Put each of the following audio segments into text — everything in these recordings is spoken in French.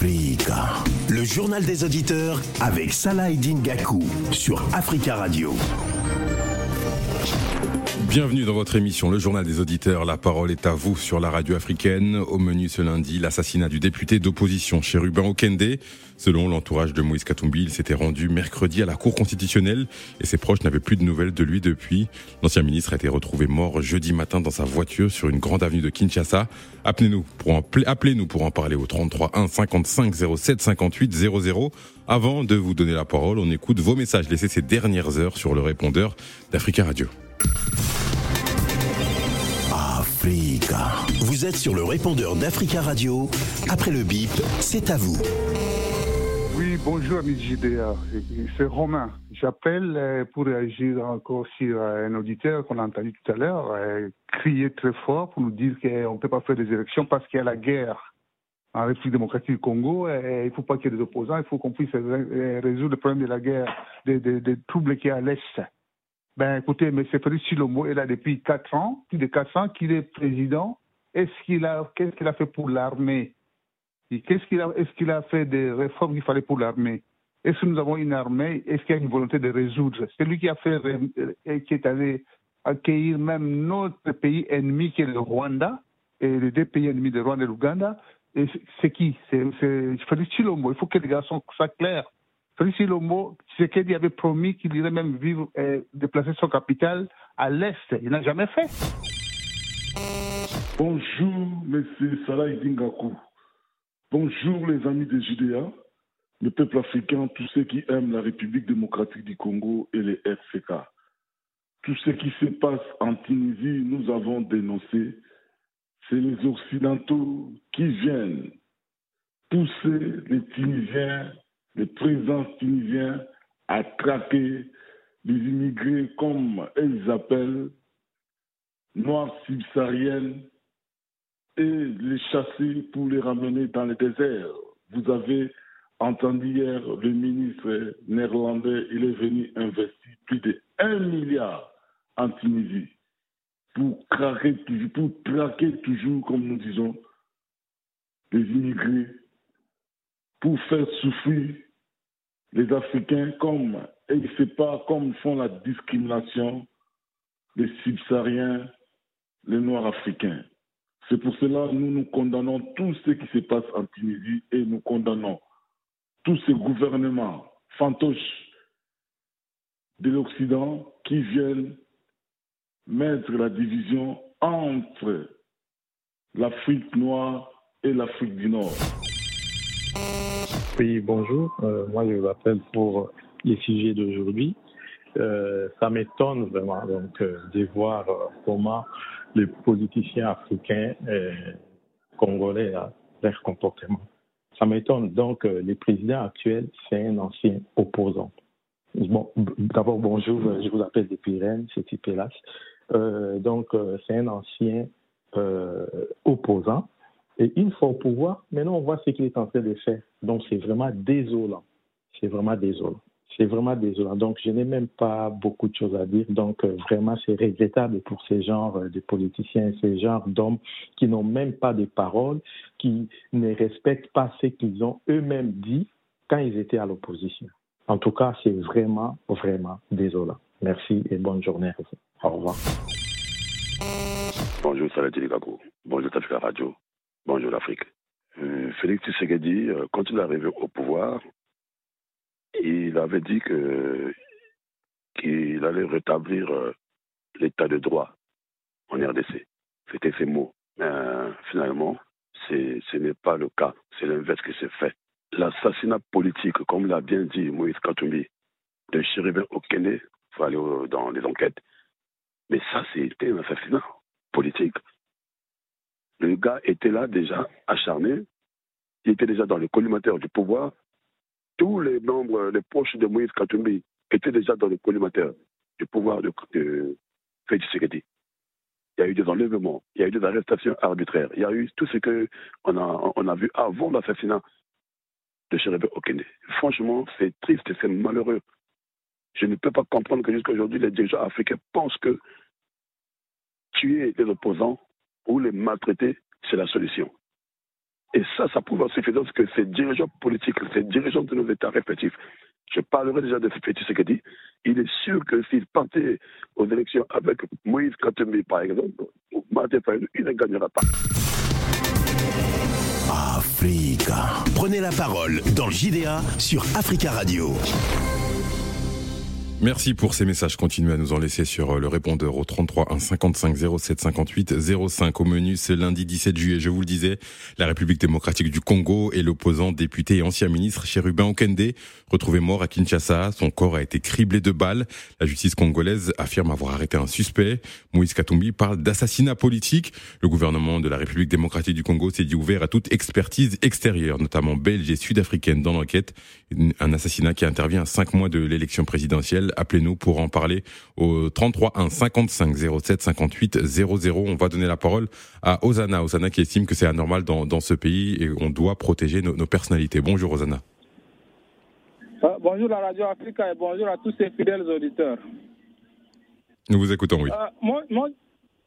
Le journal des auditeurs avec Salah Gakou sur Africa Radio. Bienvenue dans votre émission, le journal des auditeurs. La parole est à vous sur la radio africaine. Au menu ce lundi, l'assassinat du député d'opposition Chérubin Okende. Selon l'entourage de Moïse Katumbi, il s'était rendu mercredi à la Cour constitutionnelle et ses proches n'avaient plus de nouvelles de lui depuis. L'ancien ministre a été retrouvé mort jeudi matin dans sa voiture sur une grande avenue de Kinshasa. Appelez-nous pour en, appelez-nous pour en parler au 33 1 55 07 58 00. Avant de vous donner la parole, on écoute vos messages laissés ces dernières heures sur le répondeur d'Africa Radio. Africa. Vous êtes sur le répondeur d'Africa Radio. Après le bip, c'est à vous. Oui, bonjour JDA. C'est Romain. J'appelle euh, pour réagir encore sur euh, un auditeur qu'on a entendu tout à l'heure euh, crier très fort pour nous dire qu'on ne peut pas faire des élections parce qu'il y a la guerre en République démocratique du Congo. Il ne faut pas qu'il y ait des opposants. Il faut qu'on puisse résoudre le problème de la guerre, des, des troubles qui y a à l'Est. Ben écoutez, M. Félix Chilomo est là depuis 4 ans, plus de 4 ans qu'il est président. Est-ce qu'il a, qu'est-ce qu'il a fait pour l'armée? Qu'est-ce qu'il a, est-ce qu'il a fait des réformes qu'il fallait pour l'armée? Est-ce que nous avons une armée? Est-ce qu'il y a une volonté de résoudre? C'est lui qui a fait, qui est allé accueillir même notre pays ennemi qui est le Rwanda et les deux pays ennemis de Rwanda et l'Ouganda. Et c'est qui? C'est Félix Chilombo. Il faut que les gars soient clairs. Félix Lombo, qu'il avait promis qu'il irait même vivre, et déplacer son capital à l'Est. Il n'a jamais fait. Bonjour, monsieur Salah Idingaku. Bonjour, les amis de Judéa, le peuple africain, tous ceux qui aiment la République démocratique du Congo et les RCK. Tout ce qui se passe en Tunisie, nous avons dénoncé. C'est les Occidentaux qui viennent pousser les Tunisiens le président tunisien a traqué les immigrés comme ils appellent, noirs subsahariennes, et les chasser pour les ramener dans le désert. Vous avez entendu hier le ministre néerlandais, il est venu investir plus de 1 milliard en Tunisie pour, craquer, pour traquer toujours, comme nous disons, les immigrés, pour faire souffrir les Africains comme, et c'est pas comme font la discrimination les subsahariens, les Noirs africains. C'est pour cela que nous nous condamnons tout ce qui se passe en Tunisie et nous condamnons tous ces gouvernements fantoches de l'Occident qui viennent mettre la division entre l'Afrique noire et l'Afrique du Nord. Oui, bonjour. Euh, moi, je vous appelle pour les sujets d'aujourd'hui. Euh, ça m'étonne vraiment donc euh, de voir comment les politiciens africains congolais ont leur comportement. Ça m'étonne. Donc, le président actuel, c'est un ancien opposant. Bon, d'abord, bonjour. Je vous appelle depuis Rennes, c'est Tipelas. donc, c'est un ancien opposant et une fois au pouvoir, maintenant on voit ce qu'il est en train de faire. Donc c'est vraiment désolant. C'est vraiment désolant. C'est vraiment désolant. Donc je n'ai même pas beaucoup de choses à dire. Donc euh, vraiment c'est regrettable pour ces genres euh, de politiciens, ces genres d'hommes qui n'ont même pas de paroles, qui ne respectent pas ce qu'ils ont eux-mêmes dit quand ils étaient à l'opposition. En tout cas, c'est vraiment, vraiment désolant. Merci et bonne journée. Au revoir. Bonjour, Salah Bonjour, Tafika Radio. Bonjour l'Afrique. Euh, Félix Tshisekedi, euh, quand il est arrivé au pouvoir, il avait dit que qu'il allait rétablir euh, l'état de droit en RDC. C'était ses mots. Mais finalement, ce n'est pas le cas. C'est l'inverse qui s'est fait. L'assassinat politique, comme l'a bien dit Moïse Katumbi, de Chérubin Okene, il faut aller dans les enquêtes. Mais ça, c'était un assassinat politique. Le gars était là déjà, acharné. Il était déjà dans le collimateur du pouvoir. Tous les membres, les proches de Moïse Katumbi étaient déjà dans le collimateur du pouvoir de, de Félix Il y a eu des enlèvements, il y a eu des arrestations arbitraires, il y a eu tout ce qu'on a, on a vu avant l'assassinat de Chérébé Okene. Franchement, c'est triste c'est malheureux. Je ne peux pas comprendre que jusqu'à aujourd'hui, les dirigeants africains pensent que tuer les opposants ou les maltraiter, c'est la solution. Et ça, ça prouve en suffisance que ces dirigeants politiques, ces dirigeants de nos États respectifs, je parlerai déjà de Tshisekedi, il est sûr que s'il partait aux élections avec Moïse Katumbi, par exemple, il ne gagnera pas. Africa. Prenez la parole dans le JDA sur Africa Radio. Merci pour ces messages. Continuez à nous en laisser sur euh, le répondeur au 33 1 55 07 58 05 au menu ce lundi 17 juillet. Je vous le disais, la République démocratique du Congo et l'opposant député et ancien ministre Chérubin Okende retrouvé mort à Kinshasa. Son corps a été criblé de balles. La justice congolaise affirme avoir arrêté un suspect. Moïse Katumbi parle d'assassinat politique. Le gouvernement de la République démocratique du Congo s'est dit ouvert à toute expertise extérieure, notamment belge et sud-africaine dans l'enquête. Un assassinat qui intervient à cinq mois de l'élection présidentielle Appelez-nous pour en parler au 33 1 55 07 58 00. On va donner la parole à Osana. Osana qui estime que c'est anormal dans, dans, ce pays et on doit protéger nos, nos personnalités. Bonjour Osana. Euh, bonjour à Radio Africa et bonjour à tous ces fidèles auditeurs. Nous vous écoutons, oui. Euh, moi, moi,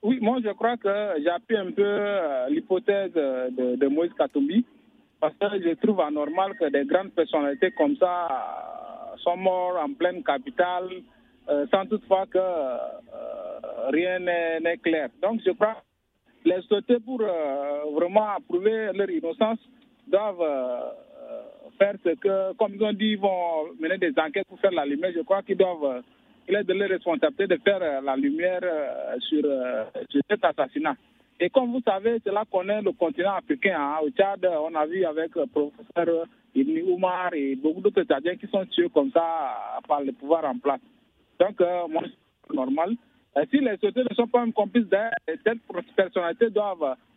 oui, moi je crois que j'appuie un peu euh, l'hypothèse de, de, Moïse Katumbi parce que je trouve anormal que des grandes personnalités comme ça sont morts en pleine capitale, euh, sans toutefois que euh, rien n'est clair. Donc je crois que les sociétés, pour euh, vraiment prouver leur innocence, doivent faire ce que, comme ils ont dit, ils vont mener des enquêtes pour faire la lumière. Je crois qu'ils doivent, il est de leur responsabilité de faire la lumière sur, cet assassinat. Et comme vous savez, qu'on est le continent africain. Hein. Au Tchad, on a vu avec le professeur Ibn Oumar et beaucoup d'autres Tchadiens qui sont tués comme ça par le pouvoir en place. Donc, euh, moi, c'est normal. si les sociétés ne sont pas complices de cette personnalité,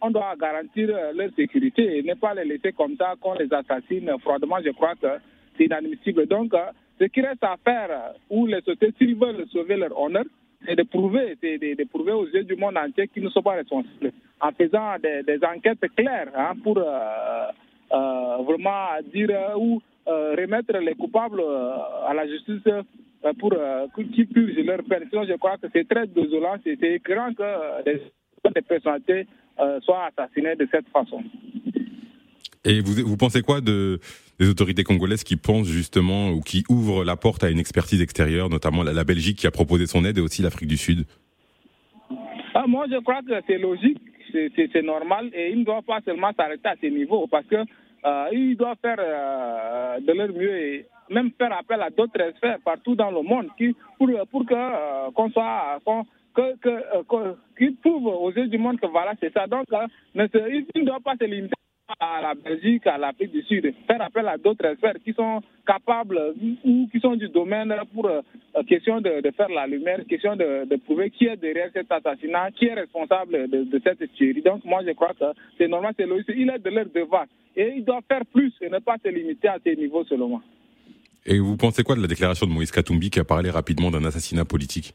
on doit garantir leur sécurité et ne pas les laisser comme ça qu'on les assassine froidement. Je crois que c'est inadmissible. Donc, euh, ce qui reste à faire, où les sociétés, s'ils veulent sauver leur honneur, c'est de prouver, de, prouver aux yeux du monde entier qu'ils ne sont pas responsables, en faisant des, enquêtes claires hein, pour euh, euh, vraiment dire euh, ou remettre les coupables à la justice pour qu'ils purgent leur. Sinon, je crois que c'est très désolant, c'est écœurant que des, personnalités soient assassinées de cette façon. Et vous, vous pensez quoi de, des autorités congolaises qui pensent justement ou qui ouvrent la porte à une expertise extérieure, notamment la, Belgique qui a proposé son aide et aussi l'Afrique du Sud? Ah, Moi, je crois que c'est logique, c'est normal et ils ne doivent pas seulement s'arrêter à ce niveau parce que euh, ils doivent faire euh, de leur mieux et même faire appel à d'autres experts partout dans le monde qui, pour, pour que euh, qu'on soit que, que, qu'ils prouvent aux yeux du monde que voilà c'est ça. Donc, ils ne doivent pas se limiter à la Belgique, à l'Afrique du Sud, faire appel à d'autres experts qui sont capables ou qui sont du domaine pour euh, question de, faire la lumière, question de, prouver qui est derrière cet assassinat, qui est responsable de, cette tuerie. Donc moi je crois que c'est normal, c'est logique, il est de leur devoir et il doit faire plus et ne pas se limiter à ces niveaux selon moi. Et vous pensez quoi de la déclaration de Moïse Katumbi qui a parlé rapidement d'un assassinat politique?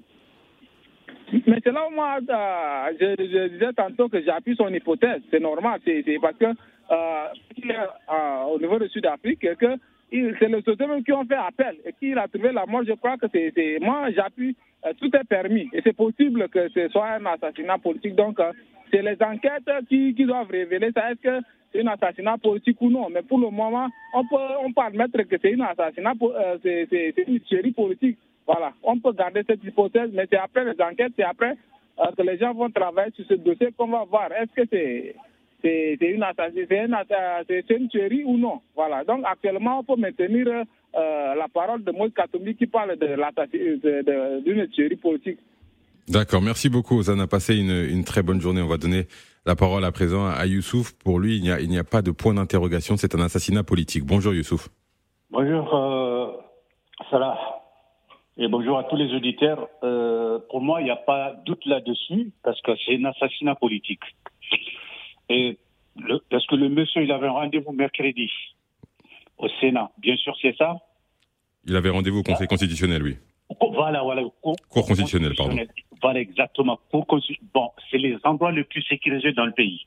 Mais c'est là où moi, euh, je, disais tantôt que j'appuie son hypothèse. C'est normal, c'est parce que au niveau de Sud-Afrique, que c'est les sociétés qui ont fait appel et qui a trouvé la mort. Je crois que c'est moi, j'appuie. tout est permis et c'est possible que ce soit un assassinat politique. Donc, c'est les enquêtes qui, qui, doivent révéler ça. Est-ce que c'est un assassinat politique ou non? Mais pour le moment, on peut, on peut admettre que c'est un assassinat, c'est une série politique. Voilà, on peut garder cette hypothèse, mais c'est après les enquêtes, c'est après euh, que les gens vont travailler sur ce dossier qu'on va voir. Est-ce que c'est c'est une, c'est une tuerie ou non? Voilà. Donc actuellement, on peut maintenir euh, la parole de Moïse Katumbi qui parle de d'une tuerie politique. D'accord, merci beaucoup. Ça a passé une, une, très bonne journée. On va donner la parole à présent à Youssouf. Pour lui, il n'y a, il n'y a pas de point d'interrogation. C'est un assassinat politique. Bonjour Youssouf. Bonjour euh, Salah. Et bonjour à tous les auditeurs. Euh, pour moi, il n'y a pas doute là-dessus parce que c'est un assassinat politique. Et le, parce que le monsieur, il avait un rendez-vous mercredi au Sénat. Bien sûr, c'est ça? Il avait rendez-vous au Conseil constitutionnel, oui. Voilà, voilà. Cour, constitutionnelle, pardon. Voilà, exactement. bon, c'est les endroits les plus sécurisés dans le pays.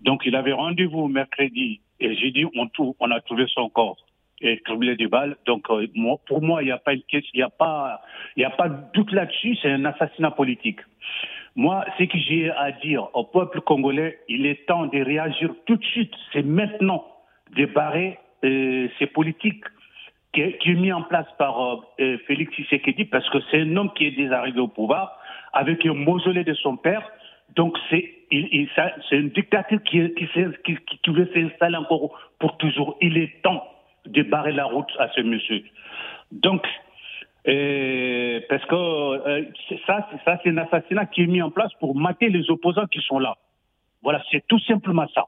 Donc, il avait rendez-vous mercredi et j'ai dit, on, on a trouvé son corps et troublé des balles. Donc, euh, pour moi, il n'y a pas une il n'y a pas, il a pas de doute là-dessus. C'est un assassinat politique. Moi, ce que j'ai à dire au peuple congolais, il est temps de réagir tout de suite. C'est maintenant de barrer euh, ces politiques qui est, qui mis en place par euh, euh, Félix Tshisekedi parce que c'est un homme qui est déjà arrivé au pouvoir avec un mausolée de son père. Donc c'est il, il, une dictature qui, qui, qui, qui veut s'installer encore pour toujours. Il est temps de barrer la route à ce monsieur. Donc parce que euh, ça, ça, c'est un assassinat qui est mis en place pour mater les opposants qui sont là. Voilà, c'est tout simplement ça.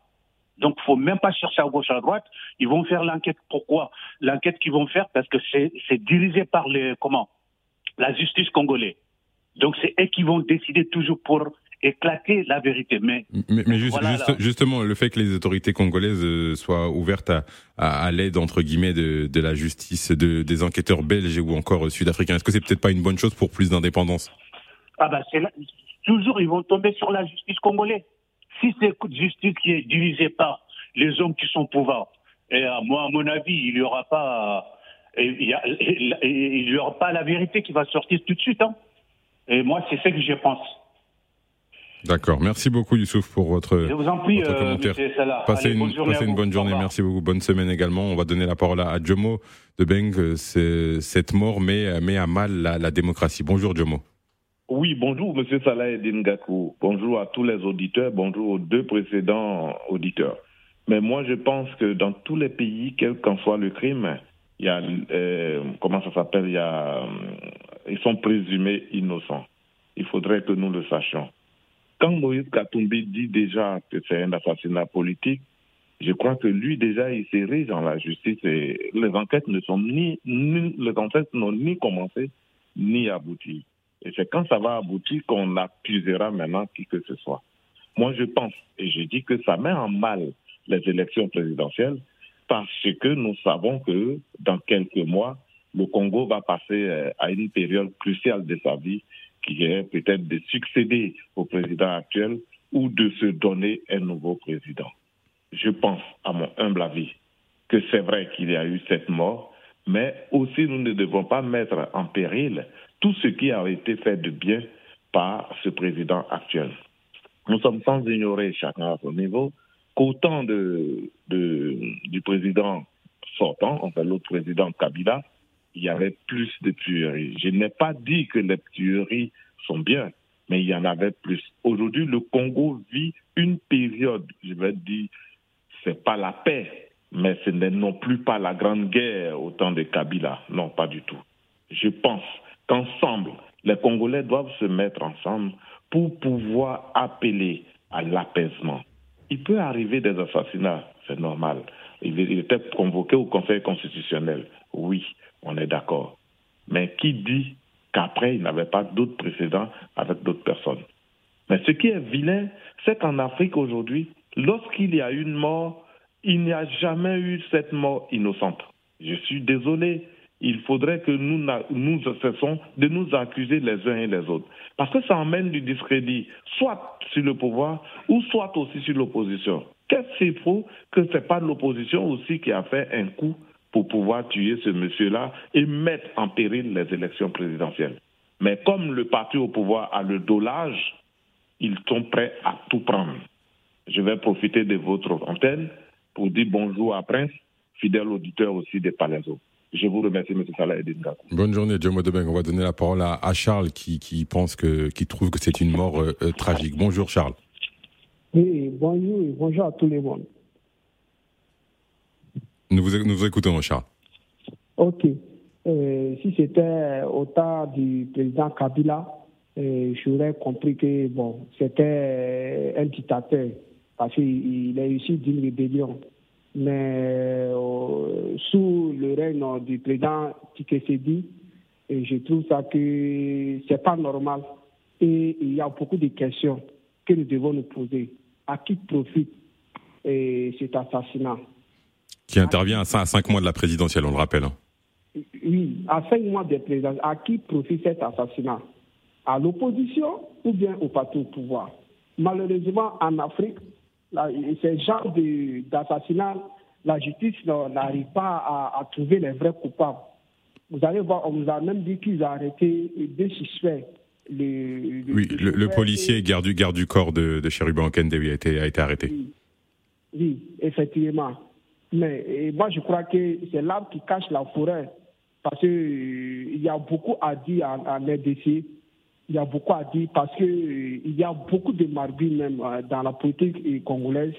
Donc, faut même pas chercher à gauche à droite. Ils vont faire l'enquête. Pourquoi? L'enquête qu'ils vont faire parce que c'est dirigé par les comment? La justice congolaise. Donc, c'est eux qui vont décider toujours pour éclater la vérité. Mais Mais, mais juste- Voilà, juste- là. justement, le fait que les autorités congolaises euh, soient ouvertes à, à, à l'aide entre guillemets de, de la justice, de, des enquêteurs belges ou encore euh, sud-africains, est-ce que c'est peut-être pas une bonne chose pour plus d'indépendance? Ah ben, c'est toujours ils vont tomber sur la justice congolaise. Si c'est une justice qui est dirigée par les hommes qui sont au pouvoir, et à moi, à mon avis, il n'y aura pas, il y a- et- et il y aura pas la vérité qui va sortir tout de suite. Hein. Et moi, c'est ce que je pense. D'accord. Merci beaucoup Youssouf pour votre, Je vous en prie, votre euh, commentaire. Passez Allez, une, bonne journée passez une bonne. Merci beaucoup. Bonne semaine également. On va donner la parole à, à Jomo de Beng. Euh, Cette mort met, met à mal la, la démocratie. Bonjour Jomo. Oui, bonjour, Monsieur Salah Eddin Gakou. Bonjour à tous les auditeurs. Bonjour aux deux précédents auditeurs. Mais moi, je pense que dans tous les pays, quel qu'en soit le crime, il y a, euh, comment ça s'appelle, il y a, ils sont présumés innocents. Il faudrait que nous le sachions. Quand Moïse Katumbi dit déjà que c'est un assassinat politique, je crois que lui déjà il s'érige dans la justice et les enquêtes ne sont ni, les enquêtes n'ont ni commencé ni abouti. Et c'est quand ça va aboutir qu'on accusera maintenant qui que ce soit. Moi, je pense, et je dis que ça met en mal les élections présidentielles parce que nous savons que dans quelques mois, le Congo va passer euh, à une période cruciale de sa vie qui est peut-être de succéder au président actuel ou de se donner un nouveau président. Je pense, à mon humble avis, que c'est vrai qu'il y a eu cette mort, mais aussi nous ne devons pas mettre en péril tout ce qui a été fait de bien par ce président actuel. Nous sommes sans ignorer, chacun à son niveau, qu'autant de, de, du président sortant, enfin l'autre président Kabila, il y avait plus de tueries. Je n'ai pas dit que les tueries sont bien, mais il y en avait plus. Aujourd'hui, le Congo vit une période, je vais dire, c'est pas la paix, mais ce n'est non plus pas la grande guerre au temps de Kabila. Non, pas du tout. Je pense qu'ensemble, les Congolais doivent se mettre ensemble pour pouvoir appeler à l'apaisement. Il peut arriver des assassinats, c'est normal. Il était convoqué au Conseil constitutionnel. Oui, on est d'accord. Mais qui dit qu'après, il n'avait pas d'autres précédents avec d'autres personnes? Mais ce qui est vilain, c'est qu'en Afrique aujourd'hui, lorsqu'il y a une mort, il n'y a jamais eu cette mort innocente. Je suis désolé. Il faudrait que nous, nous cessons de nous accuser les uns et les autres. Parce que ça emmène du discrédit, soit sur le pouvoir, ou soit aussi sur l'opposition. Qu'est-ce qu'il faut que ce n'est pas l'opposition aussi qui a fait un coup pour pouvoir tuer ce monsieur-là et mettre en péril les élections présidentielles. Mais comme le parti au pouvoir a le dos large, ils sont prêts à tout prendre. Je vais profiter de votre antenne pour dire bonjour à Prince, fidèle auditeur aussi des Palaiso. Je vous remercie, M. Salah Eddin Gakou. Bonne journée, Jomo de Beng. On va donner la parole à, Charles qui, qui pense que, qui trouve que c'est une mort euh, euh, tragique. Bonjour Charles. Oui, bonjour et bonjour à tout le monde. Nous vous, nous vous écoutons, Charles. Ok. Euh, si c'était au temps du président Kabila, euh, j'aurais compris que bon, c'était un dictateur parce qu'il il est issu d'une rébellion. Mais euh, sous le règne du président Tshisekedi, je trouve ça que c'est pas normal. Et il y a beaucoup de questions que nous devons nous poser. À qui profite cet assassinat Qui intervient à 5 mois de la présidentielle, on le rappelle. hein. Oui, à cinq mois de présidence, à qui profite cet assassinat? À l'opposition ou bien au parti au pouvoir? Malheureusement, en Afrique, là, ce genre de- d'assassinat, la justice n'arrive pas à, à trouver les vrais coupables. Vous allez voir, on nous a même dit qu'ils ont arrêté deux suspects le, oui, le, policier garde du, garde du corps de, de Chérubin Okende a été, a été arrêté. Oui, effectivement. Mais moi, je crois que c'est l'arbre qui cache la forêt. Parce qu'il euh, y a beaucoup à dire en, en RDC. Il y a beaucoup à dire parce qu'il euh, y a beaucoup de marbrures même euh, dans la politique congolaise.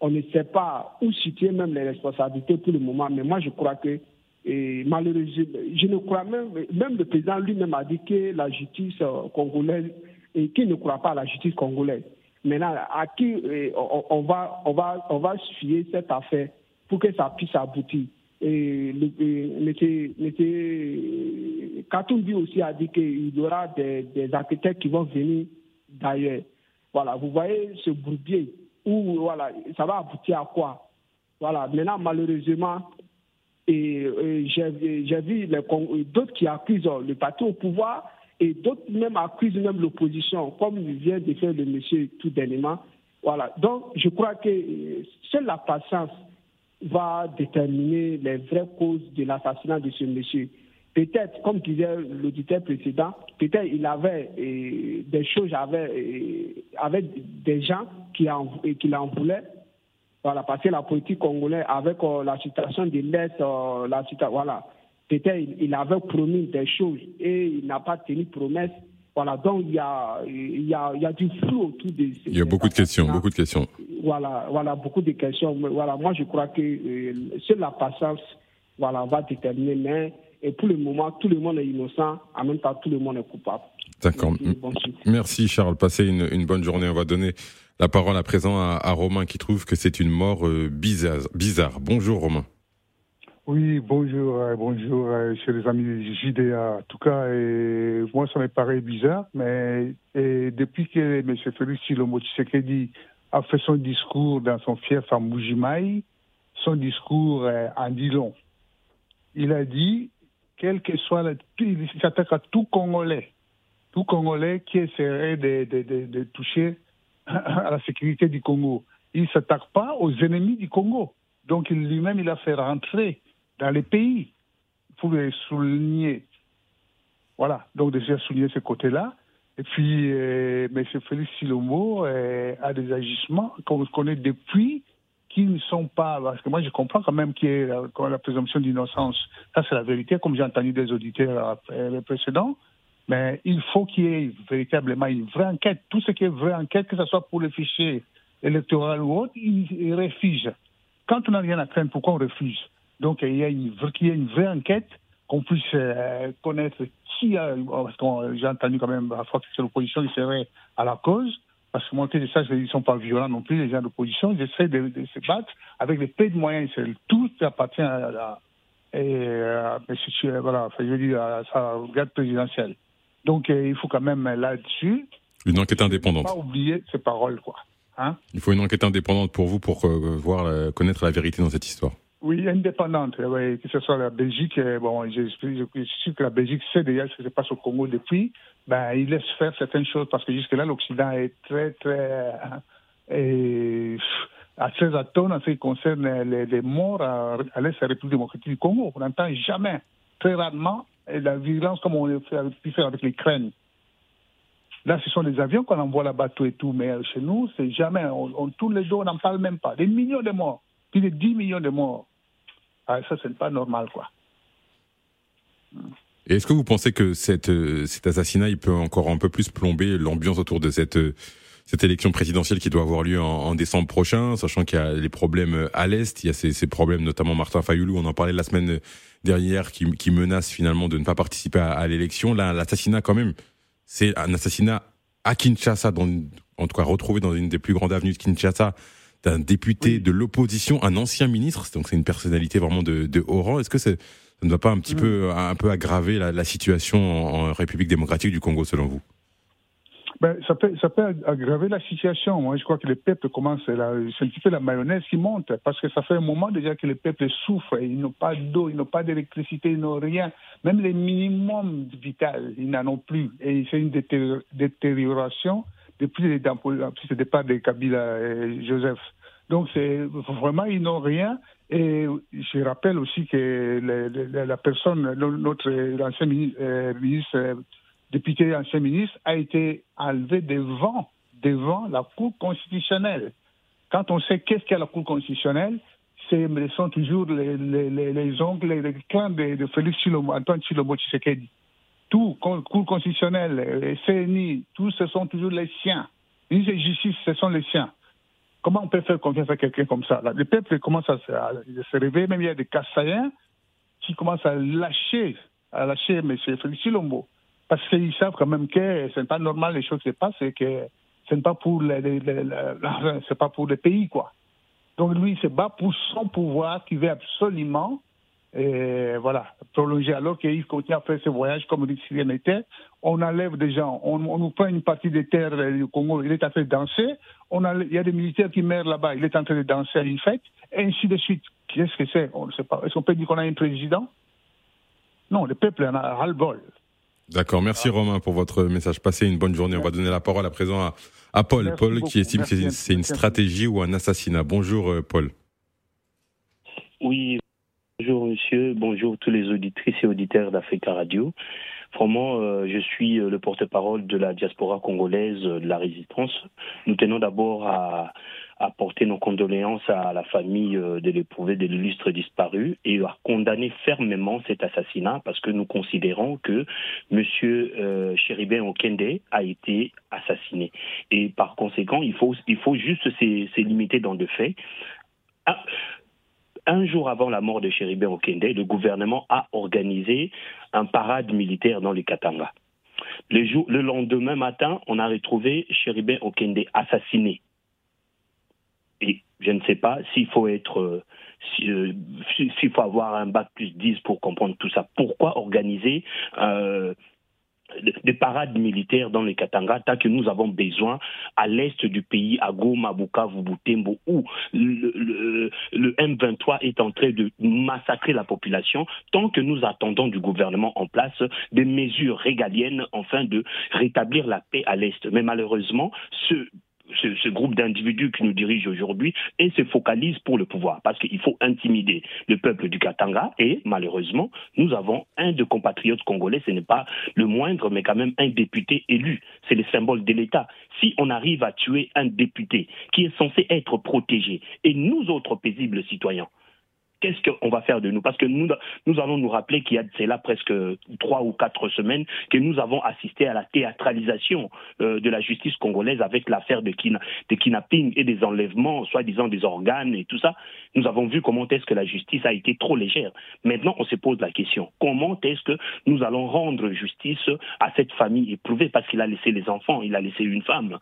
On ne sait pas où situer même les responsabilités pour le moment. Mais moi, je crois que et malheureusement, je ne crois même, même le président lui-même a dit que la justice congolaise, et qu'il ne croit pas à la justice congolaise. Maintenant, à qui on, va, on, va, on va fier cette affaire pour que ça puisse aboutir. Et M. Katumbi aussi a dit qu'il y aura des, des, architectes qui vont venir d'ailleurs. Voilà, vous voyez ce bourbier où voilà, ça va aboutir à quoi? Voilà, maintenant malheureusement, et, j'ai vu d'autres qui accusent le parti au pouvoir et d'autres même accusent même l'opposition, comme vient de faire le monsieur tout dernièrement. Voilà, donc je crois que seule la patience va déterminer les vraies causes de l'assassinat de ce monsieur. Peut-être, comme disait l'auditeur précédent, peut-être il avait des choses avec, avec des gens qui en, qui en voulaient. Voilà, parce que la politique congolaise, avec euh, la situation de l'Est, euh, la voilà, peut-être il, avait promis des choses et il n'a pas tenu promesse. Voilà, donc il y a, il y a, il y a du flou autour de Il y a beaucoup de questions, beaucoup de questions. Voilà, voilà, beaucoup de questions. Voilà, moi je crois que euh, c'est la patience, voilà, va déterminer, mais et pour le moment, tout le monde est innocent, en même temps, tout le monde est coupable. D'accord. Merci, Charles. Passez une, une, bonne journée. On va donner la parole à présent à, à Romain qui trouve que c'est une mort euh, bizarre, bizarre. Bonjour, Romain. Oui, bonjour, euh, bonjour, euh, chez les amis JDA. En tout cas, moi, ça me paraît bizarre, mais depuis que M. Félix Silomo Tshisekedi a fait son discours dans son fief à Moujimaï, son discours en dit long. Il a dit, quel que soit le, il s'attaque à tout Congolais, tout Congolais qui essaierait de, de, de, toucher à la sécurité du Congo. Il ne s'attaque pas aux ennemis du Congo. Donc lui-même, il a fait rentrer dans les pays. Il faut le souligner. Voilà, donc déjà souligner ce côté-là. Et puis, euh, M. Félix Silomo euh, a des agissements qu'on connaît depuis qui ne sont pas. Parce que moi, je comprends quand même qu'il y ait la, la présomption d'innocence. Ça, c'est la vérité, comme j'ai entendu des auditeurs euh, précédents. Mais il faut qu'il y ait véritablement une vraie enquête. Tout ce qui est vraie enquête, que ce soit pour le fichier électoral ou autre, il, refuse. Quand on n'a rien à craindre, pourquoi on refuse? Donc il y a une, qu'il y ait une vraie enquête, qu'on puisse euh, connaître qui a. Parce que j'ai entendu quand même à fois que c'est l'opposition qui serait à la cause. Parce que moi, je ça, ils ne sont pas violents non plus, les gens d'opposition. Ils essaient de, se battre avec les peu de moyens. Tout appartient à la. Et, euh, voilà, je veux dire, à sa garde présidentielle. Donc euh, il faut quand même euh, là-dessus. Une enquête indépendante. Pas oublier ces paroles, quoi. Hein il faut une enquête indépendante pour vous pour euh, voir connaître la vérité dans cette histoire. Oui, indépendante. Oui, que ce soit la Belgique. Bon, je, suis sûr que la Belgique sait déjà ce qui se passe au Congo depuis. Ben, il laisse faire certaines choses parce que jusque-là, l'Occident est très, très. Et, assez atone en ce qui concerne les, morts à, à l'Est de la République démocratique du Congo. On n'entend jamais, très rarement, et la violence comme on l'a pu faire avec l'Ukraine. Là, ce sont des avions qu'on envoie là-bas tout et tout, mais chez nous, c'est jamais. On, tourne les dos, on n'en parle même pas. Des millions de morts, plus de 10 millions de morts. Ah, ça, c'est pas normal, quoi. Est-ce que vous pensez que euh, cet assassinat, il peut encore un peu plus plomber l'ambiance autour de cette euh, élection présidentielle qui doit avoir lieu en, décembre prochain, sachant qu'il y a les problèmes à l'Est, il y a ces, ces, problèmes, notamment Martin Fayoulou, on en parlait la semaine dernière, qui, qui menace finalement de ne pas participer à, l'élection. Là, l'assassinat quand même, c'est un assassinat à Kinshasa, dans, en tout cas retrouvé dans une des plus grandes avenues de Kinshasa, d'un député de l'opposition, un ancien ministre, donc c'est une personnalité vraiment de, de haut rang. Est-ce que ça ne va pas un petit mm. peu, un peu aggraver la, la situation en République démocratique du Congo, selon vous? Ben, ça, peut, ça peut aggraver la situation. Moi, je crois que le peuple commence, c'est un petit peu la mayonnaise qui monte, parce que ça fait un moment déjà que le peuple souffre. Ils n'ont pas d'eau, ils n'ont pas d'électricité, ils n'ont rien. Même les minimums vital, ils n'en ont plus. Et c'est une détérioration depuis le départ de Kabila et Joseph. Donc, c'est vraiment, ils n'ont rien. Et je rappelle aussi que la personne, notre ancien ministre, euh, député ancien ministre, a été enlevé devant, devant la Cour constitutionnelle. Quand on sait qu'est-ce qu'est la Cour constitutionnelle, ce sont toujours les, les, les, oncles, les, clans de, Félix Chilomo, Antoine Chilomo Tshisekedi. Tout, Cour constitutionnelle, CNI, tous ce sont toujours les siens. Les justice, ce sont les siens. Comment on peut faire confiance à quelqu'un comme ça? Le peuple commence à, se réveiller, même il y a des Kassaïens qui commencent à lâcher, à lâcher M. Félix Chilombo. Parce qu'ils savent quand même que ce n'est pas normal les choses qui se passent et que ce n'est pas pour les, c'est pas pour le pays, quoi. Donc lui, il se bat pour son pouvoir qui veut absolument et voilà, prolonger. Alors qu'il continue à faire ce voyage comme si rien n'était, on enlève des gens, on, nous prend une partie des terres du Congo, il est en train de danser, on a, il y a des militaires qui meurent là-bas, il est en train de danser à une fête, et ainsi de suite. Qu'est-ce que c'est? On ne sait pas. Est-ce qu'on peut dire qu'on a un président? Non, le peuple en a ras-le-bol. D'accord, merci Romain pour votre message. Passez une bonne journée. On va donner la parole à présent à, Paul. Paul qui estime que c'est une stratégie ou un assassinat. Bonjour euh, Paul. Oui, Bonjour monsieur, bonjour tous les auditrices et auditeurs d'Africa Radio. Vraiment, euh, je suis euh, le porte-parole de la diaspora congolaise euh, de la résistance. Nous tenons d'abord à, apporter nos condoléances à la famille de l'éprouvé de l'illustre disparu et à condamner fermement cet assassinat parce que nous considérons que monsieur Chéribin Okende a été assassiné. Et par conséquent, il faut, il faut juste se, limiter dans deux faits. Ah, un jour avant la mort de Chéribin Okende, le gouvernement a organisé un parade militaire dans les Katanga. Le, le lendemain matin, on a retrouvé Chéribin Okende assassiné. Et je ne sais pas s'il faut être, euh, euh, s'il faut avoir un bac plus 10 pour comprendre tout ça. Pourquoi organiser euh, des parades militaires dans les Katanga, tant que nous avons besoin à l'est du pays, à Goma, Bukavu, Butembo, où le, M23 est en train de massacrer la population, tant que nous attendons du gouvernement en place des mesures régaliennes afin de rétablir la paix à l'est. Mais malheureusement, ce ce, groupe d'individus qui nous dirige aujourd'hui et se focalise pour le pouvoir parce qu'il faut intimider le peuple du Katanga et malheureusement nous avons un de compatriotes congolais, ce n'est pas le moindre mais quand même un député élu, c'est le symbole de l'État. Si on arrive à tuer un député qui est censé être protégé et nous autres paisibles citoyens, qu'est-ce qu'on va faire de nous? Parce que nous, nous allons nous rappeler qu'il y a presque trois ou quatre semaines que nous avons assisté à la théâtralisation euh, de la justice congolaise avec l'affaire de, de kidnapping et des enlèvements, soi-disant des organes et tout ça. Nous avons vu comment est-ce que la justice a été trop légère. Maintenant, on se pose la question comment est-ce que nous allons rendre justice à cette famille éprouvée? Parce qu'il a laissé les enfants, il a laissé une femme.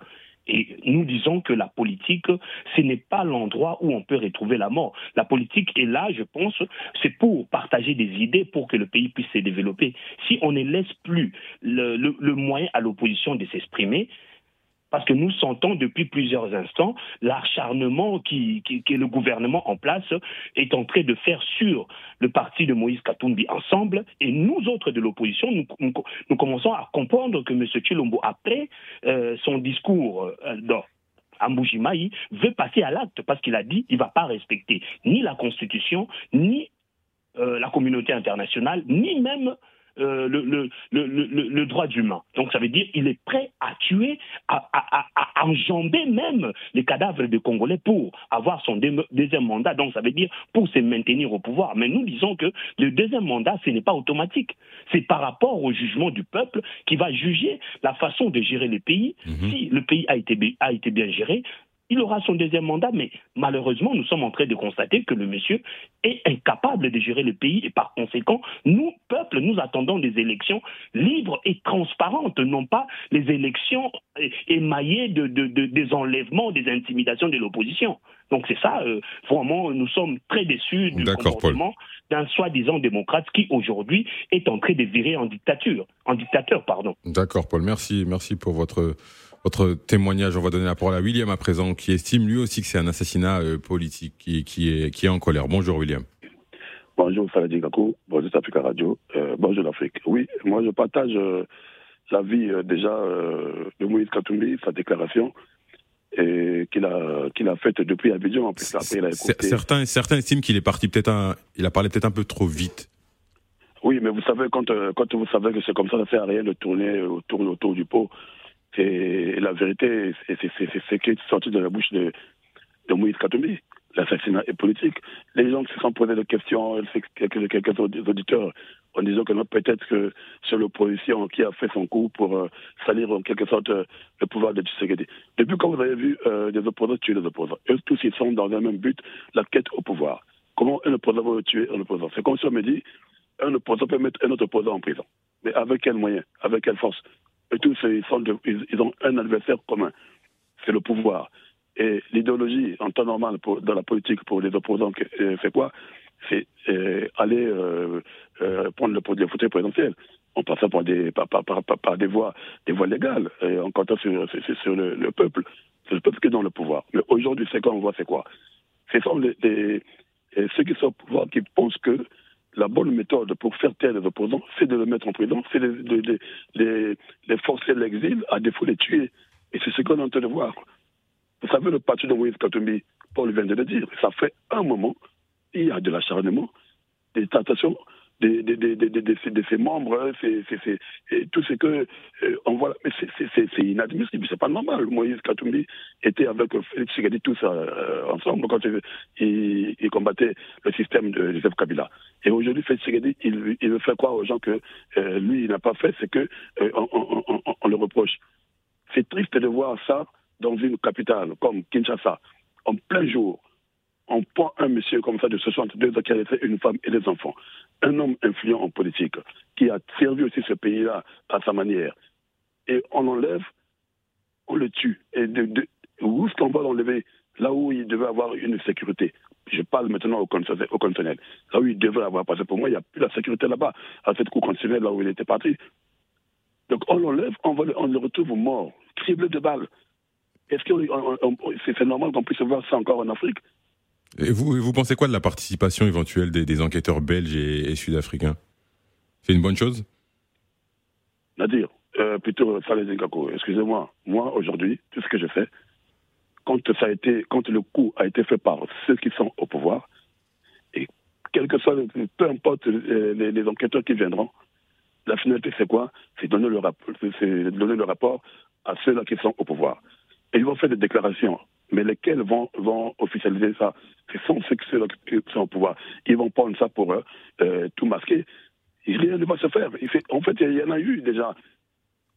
Et nous disons que la politique, ce n'est pas l'endroit où on peut retrouver la mort. La politique est là, je pense, c'est pour partager des idées pour que le pays puisse se développer. Si on ne laisse plus le, le moyen à l'opposition de s'exprimer, parce que nous sentons depuis plusieurs instants l'acharnement qui, le gouvernement en place est en train de faire sur le parti de Moïse Katumbi ensemble. Et nous autres de l'opposition, nous, commençons à comprendre que M. Chilombo, après euh, son discours euh, dans veut passer à l'acte parce qu'il a dit qu'il ne va pas respecter ni la Constitution, ni euh, la communauté internationale, ni même euh, le, le, le, le, droit humain. Donc ça veut dire qu'il est prêt à tuer, à, à, à, enjamber même les cadavres des Congolais pour avoir son deuxième mandat. Donc ça veut dire pour se maintenir au pouvoir. Mais nous disons que le deuxième mandat, ce n'est pas automatique. C'est par rapport au jugement du peuple qui va juger la façon de gérer le pays. Mhm. Si le pays a été, a été bien géré, il aura son deuxième mandat, mais malheureusement, nous sommes en train de constater que le monsieur est incapable de gérer le pays et par conséquent, nous, peuple, nous attendons des élections libres et transparentes, non pas les élections émaillées de, des enlèvements, des intimidations de l'opposition. Donc c'est ça, euh, vraiment, nous sommes très déçus du comportement d'un soi-disant démocrate qui aujourd'hui est en train de virer en dictature, en dictateur, pardon. D'accord, Paul. Merci, merci pour votre votre témoignage. On va donner la parole à William à présent, qui estime lui aussi que c'est un assassinat euh, politique, qui, qui, est, qui est en colère. Bonjour William. Bonjour Saladi Gakou, bonjour Africa Radio, euh, bonjour l'Afrique. Oui, moi je partage euh, l'avis déjà de Moïse Katumbi, sa déclaration qu'il a qu'il a faite depuis Abidjan. En plus, Certains certains estiment qu'il est parti peut-être il a parlé peut-être un peu trop vite. Oui, mais vous savez, quand, quand vous savez que c'est comme ça, ça ne sert à rien de tourner autour, autour du pot. C'est la vérité, c'est ce qui est sorti de la bouche de, Moïse Katumbi l'assassinat est politique. Les gens se sont posés des questions, quelques auditeurs, en disant que peut-être que c'est l'opposition qui a fait son coup pour euh, salir en quelque sorte euh, le pouvoir de Tshisekedi. Depuis quand vous avez vu euh, des opposants tuer des opposants, eux tous ils sont dans le même but, la quête au pouvoir? Comment un opposant va tuer un opposant? C'est comme si on me dit, un opposant peut mettre un autre opposant en prison. Mais avec quels moyens? Avec quelle force? Et tous ils, ont un adversaire commun, c'est le pouvoir. Et l'idéologie, en temps normal, dans la politique, pour les opposants, euh, c'est quoi? C'est euh, aller euh, prendre le, fauteuil présidentiel en passant par des, par, des, voies, des voies légales, en comptant sur, le, peuple. C'est le peuple qui est dans le pouvoir. Mais aujourd'hui, c'est quoi on voit, c'est quoi? Ce sont ceux qui sont au pouvoir qui pensent que la bonne méthode pour faire taire les opposants, c'est de les mettre en prison, c'est de, les forcer l'exil, à défaut les tuer. Et c'est ce qu'on est en train de voir. Vous savez, le parti de Moïse Katumbi, Paul vient de le dire, ça fait un moment, il y a de l'acharnement, des tentations de, ses membres, c'est, et tout ce que euh, on voit. Mais c'est, inadmissible, c'est pas normal. Moïse Katumbi était avec Félix Tshisekedi tous euh, ensemble quand il, combattait le système de Joseph Kabila. Et aujourd'hui, Félix Tshisekedi, il, il veut faire croire aux gens que euh, lui, il n'a pas fait, c'est que on, on le reproche. C'est triste de voir ça dans une capitale comme Kinshasa, en plein jour, on prend un monsieur comme ça de 62 ans qui a laissé une femme et des enfants, un homme influent en politique, qui a servi aussi ce pays-là à sa manière, et on l'enlève, on le tue. Et de, où est-ce qu'on va l'enlever? Là où il devait avoir une sécurité. Je parle maintenant au conditionnel. Là où il devait avoir, parce que pour moi, il n'y a plus la sécurité là-bas, à cette cour conditionnelle, là où il était parti. Donc on l'enlève, on, on le retrouve mort, criblé de balles. Est-ce que c'est normal qu'on puisse voir ça encore en Afrique? Et vous, vous pensez quoi de la participation éventuelle des, enquêteurs belges et, sud-africains? C'est une bonne chose? Nadir, euh, plutôt Saleh Zinkako, excusez-moi, moi aujourd'hui, tout ce que je fais, quand, ça a été, quand le coup a été fait par ceux qui sont au pouvoir, et quel que soit, peu importe euh, les, enquêteurs qui viendront, la finalité c'est quoi? C'est donner, donner le rapport à ceux-là qui sont au pouvoir. Ils vont faire des déclarations. Mais lesquelles vont, vont officialiser ça? Ce sont ceux qui sont au pouvoir. Ils vont prendre ça pour eux, euh, tout masquer. Rien ne va se faire. en fait, il y en a eu déjà.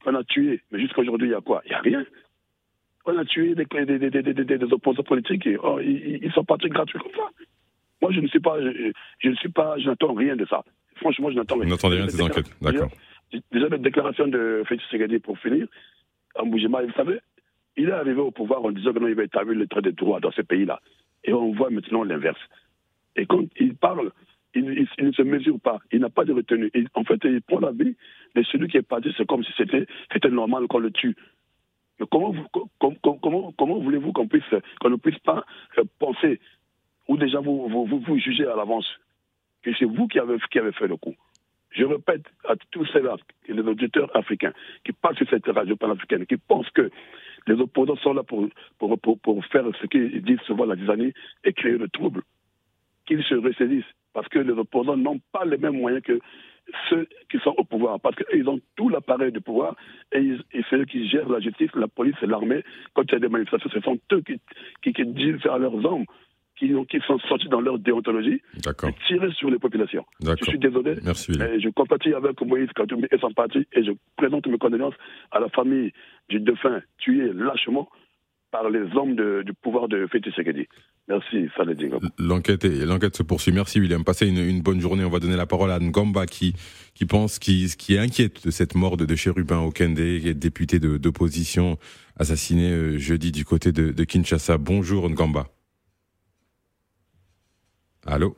On a tué. Mais jusqu'à aujourd'hui, il y a quoi? Il n'y a rien. On a tué des, des, des, des opposants politiques. Et, oh, ils, sont partis gratuits comme ça. Moi, je ne suis pas, je, ne suis pas, je n'attends rien de ça. Franchement, je n'attends rien. Vous n'entendez rien de ces enquêtes, d'accord. Déjà, les déclarations de Félix Segedi pour finir, en bougement, vous savez, il est arrivé au pouvoir en disant qu'il va établir le trait de droit dans ce pays-là. Et on voit maintenant l'inverse. Et quand il parle, il, ne se mesure pas, il n'a pas de retenue. en fait, il prend la vie de celui qui est parti, c'est comme si c'était, normal qu'on le tue. Mais comment, voulez-vous qu'on ne puisse pas euh, penser, ou déjà vous, vous, vous, jugez à l'avance, que c'est vous qui avez, qui avez fait le coup je répète à tous ceux-là, les auditeurs africains qui parlent sur cette radio panafricaine, qui pensent que les opposants sont là pour, pour, pour, faire ce qu'ils disent souvent la années et créer le trouble. Qu'ils se ressaisissent. Parce que les opposants n'ont pas les mêmes moyens que ceux qui sont au pouvoir. Parce qu'ils ont tout l'appareil de pouvoir et, ceux qui gèrent la justice, la police et l'armée. Quand il y a des manifestations, ce sont eux qui, qui, qui disent à leurs hommes qui, qui, sont sortis dans leur déontologie et tirer sur les populations. Je suis désolé, Merci, mais je compatis avec Moïse Katoumi et son parti et je présente mes condoléances à la famille du défunt tué lâchement par les hommes du pouvoir de Fétis Segedi. Merci, L'enquête, l'enquête se poursuit. Merci, William. Passez une, bonne journée. On va donner la parole à Ngamba qui, qui pense, qui, qui est inquiète de cette mort de, de Chérubin Okende, qui est député d'opposition assassiné euh, jeudi du côté de, de Kinshasa. Bonjour, Ngamba. Allô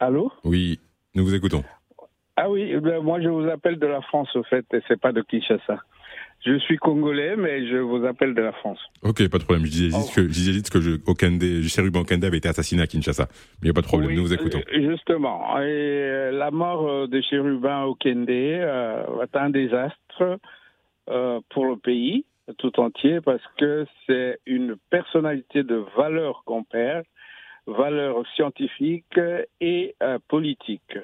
Allô Oui, nous vous écoutons. Ah oui, eh moi je vous appelle de la France au fait, et c'est pas de Kinshasa. Je suis congolais, mais je vous appelle de la France. Ok, pas de problème. Je disais juste que, je disais juste que je, Okende, Okende avait été assassiné à Kinshasa. Mais il n'y a pas de problème, nous vous écoutons. Euh, justement, et euh, la mort euh, de Chérubin Okende euh, est un désastre euh, pour le pays tout entier parce que c'est une personnalité de valeur qu'on perd valeurs scientifiques et euh, politiques.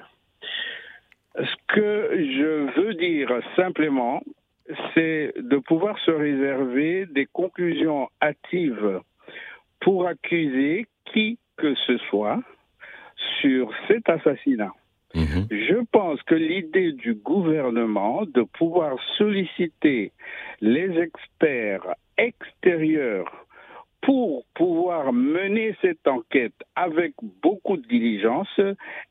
Ce que je veux dire simplement, c'est de pouvoir se réserver des conclusions hâtives pour accuser qui que ce soit sur cet assassinat. Mhm. Je pense que l'idée du gouvernement de pouvoir solliciter les experts extérieurs pour pouvoir mener cette enquête avec beaucoup de diligence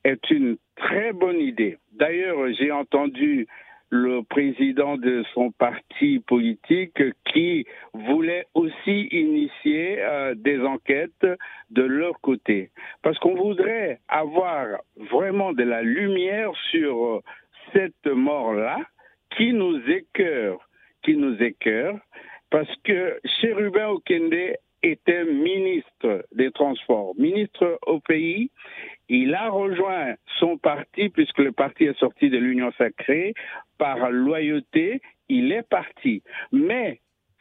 est une très bonne idée. D'ailleurs, j'ai entendu le président de son parti politique qui voulait aussi initier euh, des enquêtes de leur côté. Parce qu'on voudrait avoir vraiment de la lumière sur euh, cette mort-là qui nous écœure, qui nous écœure, parce que Chérubin Okende était ministre des Transports, ministre au pays. Il a rejoint son parti, puisque le parti est sorti de l'Union sacrée, par loyauté, il est parti. Mais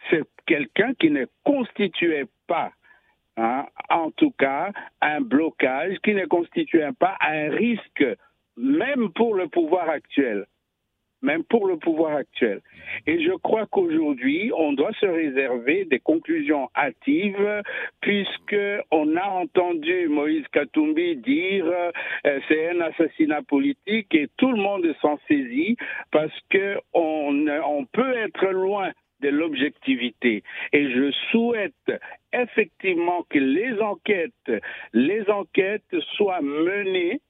c'est quelqu'un qui ne constituait pas, hein, en tout cas, un blocage, qui ne constituait pas un risque, même pour le pouvoir actuel même pour le pouvoir actuel. Et je crois qu'aujourd'hui, on doit se réserver des conclusions hâtives, puisque on a entendu Moïse Katumbi dire euh, c'est un assassinat politique et tout le monde s'en saisit parce que on, on peut être loin de l'objectivité. Et je souhaite effectivement que les enquêtes, les enquêtes soient menées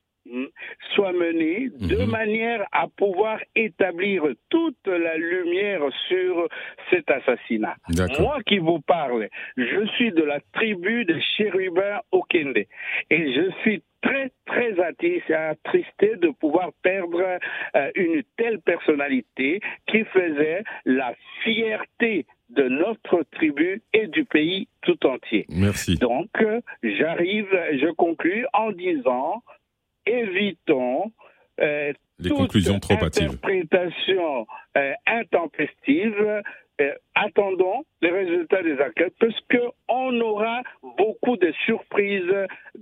soit menée de manière à pouvoir établir toute la lumière sur cet assassinat. Moi qui vous parle, je suis de la tribu de Chérubin Okende et je suis très très attristé de pouvoir perdre euh, une telle personnalité qui faisait la fierté de notre tribu et du pays tout entier. Merci. Donc, euh, j'arrive, je conclus en disant évitons euh, les conclusions trop hâtives. interprétation euh, intempestive. Euh, attendons les résultats des enquêtes parce qu'on aura beaucoup de surprises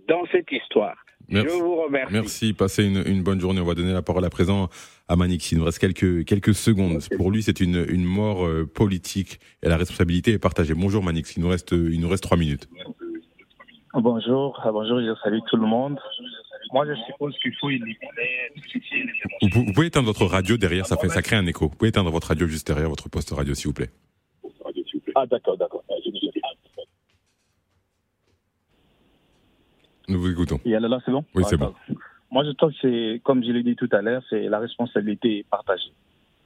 dans cette histoire. Merci. Je vous remercie. Merci. Passez une, une, bonne journée. On va donner la parole à présent à Manix. Il nous reste quelques, quelques secondes. Pour lui, c'est une, une mort euh, politique et la responsabilité est partagée. Bonjour Manix. Il nous reste, il nous reste trois minutes. Bonjour. Bonjour. Je salue tout le monde. Moi, je suppose qu'il faut éliminer. Vous, vous, pouvez éteindre votre radio derrière, ça, fait, ça crée un écho. Vous pouvez éteindre votre radio juste derrière votre poste radio, s'il vous plaît. Ah, d'accord, d'accord. Nous vous écoutons. Et là, c'est bon? Oui, c'est bon. Moi, je trouve que c'est, comme je l'ai dit tout à l'heure, c'est la responsabilité partagée.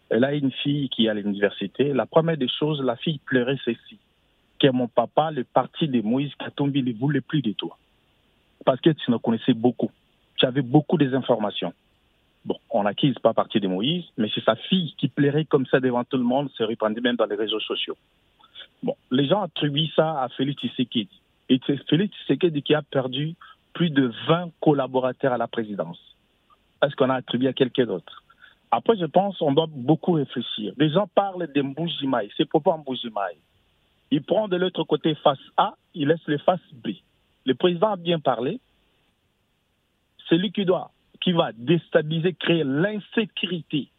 Elle a une fille qui est à l'université. La première des choses, la fille pleurait ceci. Que mon papa, le parti de Moïse Katumbi, ne voulait plus de toi parce que tu me connaissais beaucoup. Tu avais beaucoup des informations. Bon, on n'acquise pas partie de Moïse, mais c'est sa fille qui plairait comme ça devant tout le monde, se répandait même dans les réseaux sociaux. Bon, les gens attribuent ça à Félix Tshisekedi. Et c'est Félix Tshisekedi qui a perdu plus de 20 collaborateurs à la présidence. Est-ce qu'on a attribué à quelqu'un d'autre? Après, je pense qu'on doit beaucoup réfléchir. Les gens parlent de Mboujimaï. C'est pourquoi Mboujimaï Il prend de l'autre côté face A, il laisse les faces B le président a bien parlé, celui qui doit, qui va déstabiliser, créer l'insécurité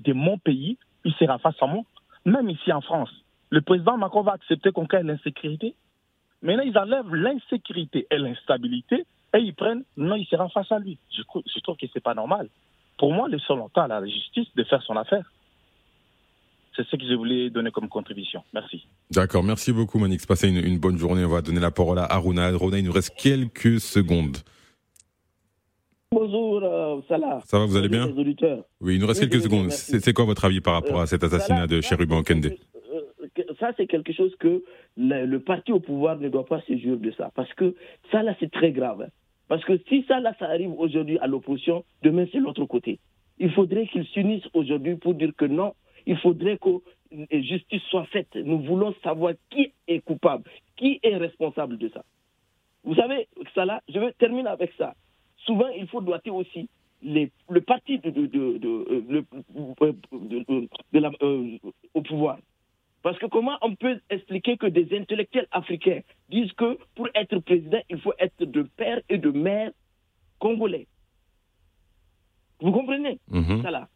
de mon pays, il sera face à moi. Même ici en France, le président Macron va accepter qu'on crée l'insécurité. Maintenant, ils enlèvent l'insécurité et l'instabilité et ils prennent, non, il sera face à lui. Je, trouve que ce n'est pas normal. Pour moi, le seul temps à la justice de faire son affaire. C'est ce que je voulais donner comme contribution. Merci. D'accord, merci beaucoup Manix. Passez une, une, bonne journée. On va donner la parole à Aruna. Aruna, il nous reste quelques secondes. Bonjour euh, Salah. Ça va, vous allez bien Oui, il nous reste Oui, quelques oui, secondes. C'est quoi votre avis par rapport à cet assassinat de Chérubin Kende Euh, Ça, c'est quelque chose que le, le parti au pouvoir ne doit pas se jouir de ça. Parce que ça, là, c'est très grave. hein. Parce que si ça, là, ça arrive aujourd'hui à l'opposition, demain, c'est l'autre côté. Il faudrait qu'ils s'unissent aujourd'hui pour dire que non, il faudrait que euh, justice soit faite. Nous voulons savoir qui est coupable, qui est responsable de ça. Vous savez, là, je vais terminer avec ça. Souvent, il faut doiter aussi les, le parti de, de, de, de, le- de- de- de la- euh, au pouvoir. Parce que comment on peut expliquer que des intellectuels africains disent que pour être président, il faut être de père et de mère congolais? Vous comprenez? Mhm. ça là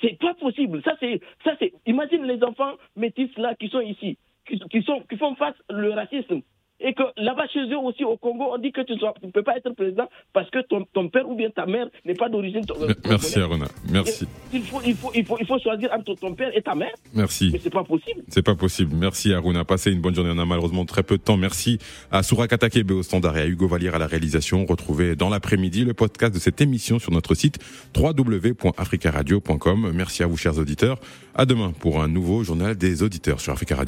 C'est pas possible. Ça c'est, ça c'est. Imagine les enfants métis là qui sont ici, qui, qui sont, qui font face au racisme. Et que là-bas chez eux aussi au Congo, on dit que tu ne peux pas être président parce que ton, ton père ou bien ta mère n'est pas d'origine. euh, Merci. Aruna, merci. Il faut, il, faut, il, faut, il faut choisir entre ton père et ta mère. Merci. Mais c'est pas possible. C'est pas possible. Merci Aruna. Passez une bonne journée. On a malheureusement très peu de temps. Merci à Souraka Takebe au standard et à Hugo Valier à la réalisation. Retrouvez dans l'après-midi le podcast de cette émission sur notre site www.africaradio.com. Merci à vous chers auditeurs. À demain pour un nouveau journal des auditeurs sur Africa Radio.